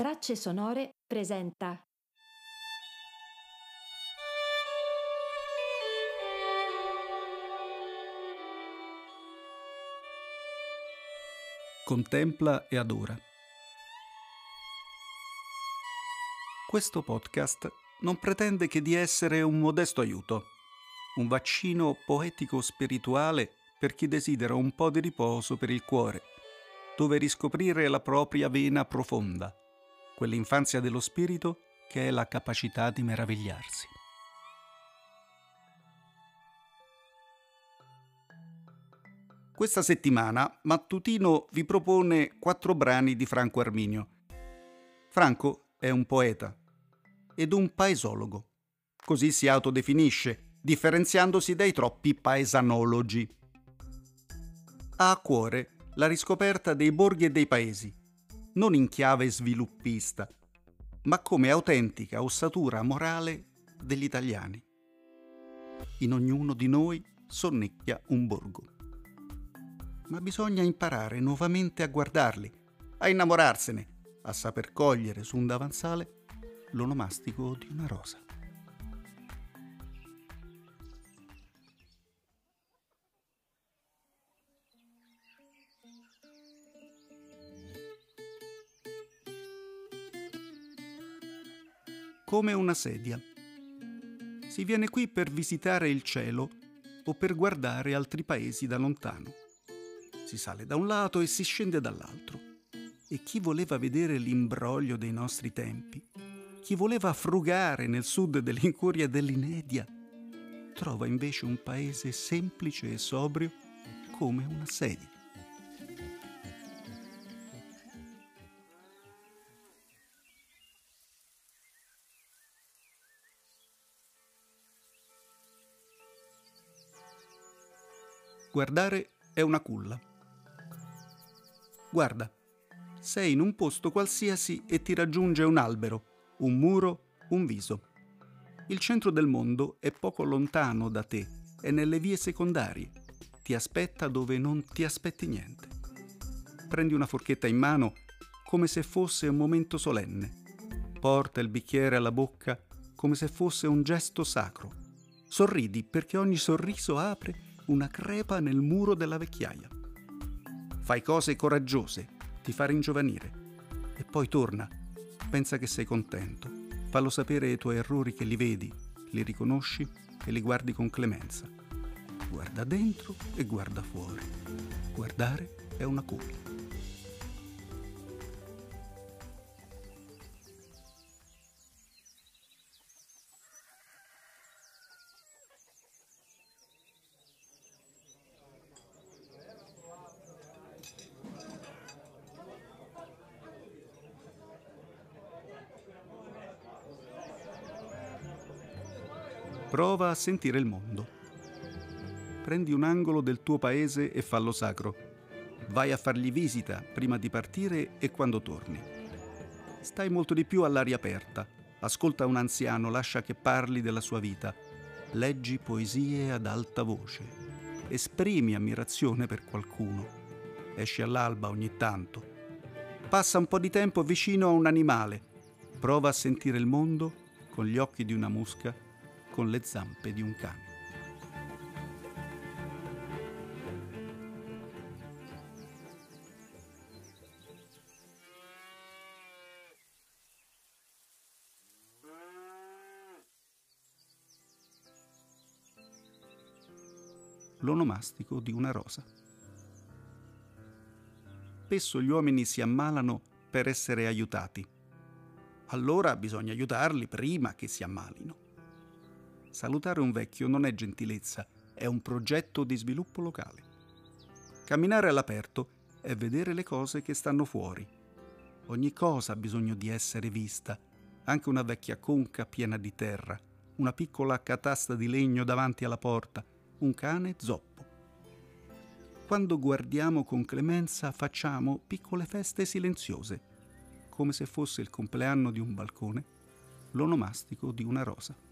Tracce sonore presenta Contempla e adora. Questo podcast non pretende che di essere un modesto aiuto, un vaccino poetico-spirituale per chi desidera un po' di riposo per il cuore, dove riscoprire la propria vena profonda, quell'infanzia dello spirito che è la capacità di meravigliarsi. Questa settimana Mattutino vi propone quattro brani di Franco Arminio. Franco è un poeta ed un paesologo. Così si autodefinisce, differenziandosi dai troppi paesanologi. Ha a cuore la riscoperta dei borghi e dei paesi, non in chiave sviluppista, ma come autentica ossatura morale degli italiani. In ognuno di noi sonnecchia un borgo ma bisogna imparare nuovamente a guardarli, a innamorarsene, a saper cogliere su un davanzale l'onomastico di una rosa. Come una sedia. Si viene qui per visitare il cielo o per guardare altri paesi da lontano. Si sale da un lato e si scende dall'altro. E chi voleva vedere l'imbroglio dei nostri tempi, chi voleva frugare nel sud dell'incuria dell'inedia, trova invece un paese semplice e sobrio come una sedia. Guardare è una culla. Guarda, sei in un posto qualsiasi e ti raggiunge un albero, un muro, un viso. Il centro del mondo è poco lontano da te, è nelle vie secondarie. Ti aspetta dove non ti aspetti niente. Prendi una forchetta in mano come se fosse un momento solenne. Porta il bicchiere alla bocca come se fosse un gesto sacro. Sorridi perché ogni sorriso apre una crepa nel muro della vecchiaia fai cose coraggiose, ti fa ringiovanire. E poi torna, pensa che sei contento, fallo sapere ai tuoi errori che li vedi, li riconosci e li guardi con clemenza. Guarda dentro e guarda fuori. Guardare è una culla. Prova a sentire il mondo. Prendi un angolo del tuo paese e fallo sacro. Vai a fargli visita prima di partire e quando torni. Stai molto di più all'aria aperta. Ascolta un anziano, lascia che parli della sua vita. Leggi poesie ad alta voce. Esprimi ammirazione per qualcuno. Esci all'alba ogni tanto. Passa un po' di tempo vicino a un animale. Prova a sentire il mondo con gli occhi di una mosca con le zampe di un cane. L'onomastico di una rosa. Spesso gli uomini si ammalano per essere aiutati. Allora bisogna aiutarli prima che si ammalino. Salutare un vecchio non è gentilezza, è un progetto di sviluppo locale. Camminare all'aperto è vedere le cose che stanno fuori. Ogni cosa ha bisogno di essere vista, anche una vecchia conca piena di terra, una piccola catasta di legno davanti alla porta, un cane zoppo. Quando guardiamo con clemenza facciamo piccole feste silenziose, come se fosse il compleanno di un balcone, l'onomastico di una rosa.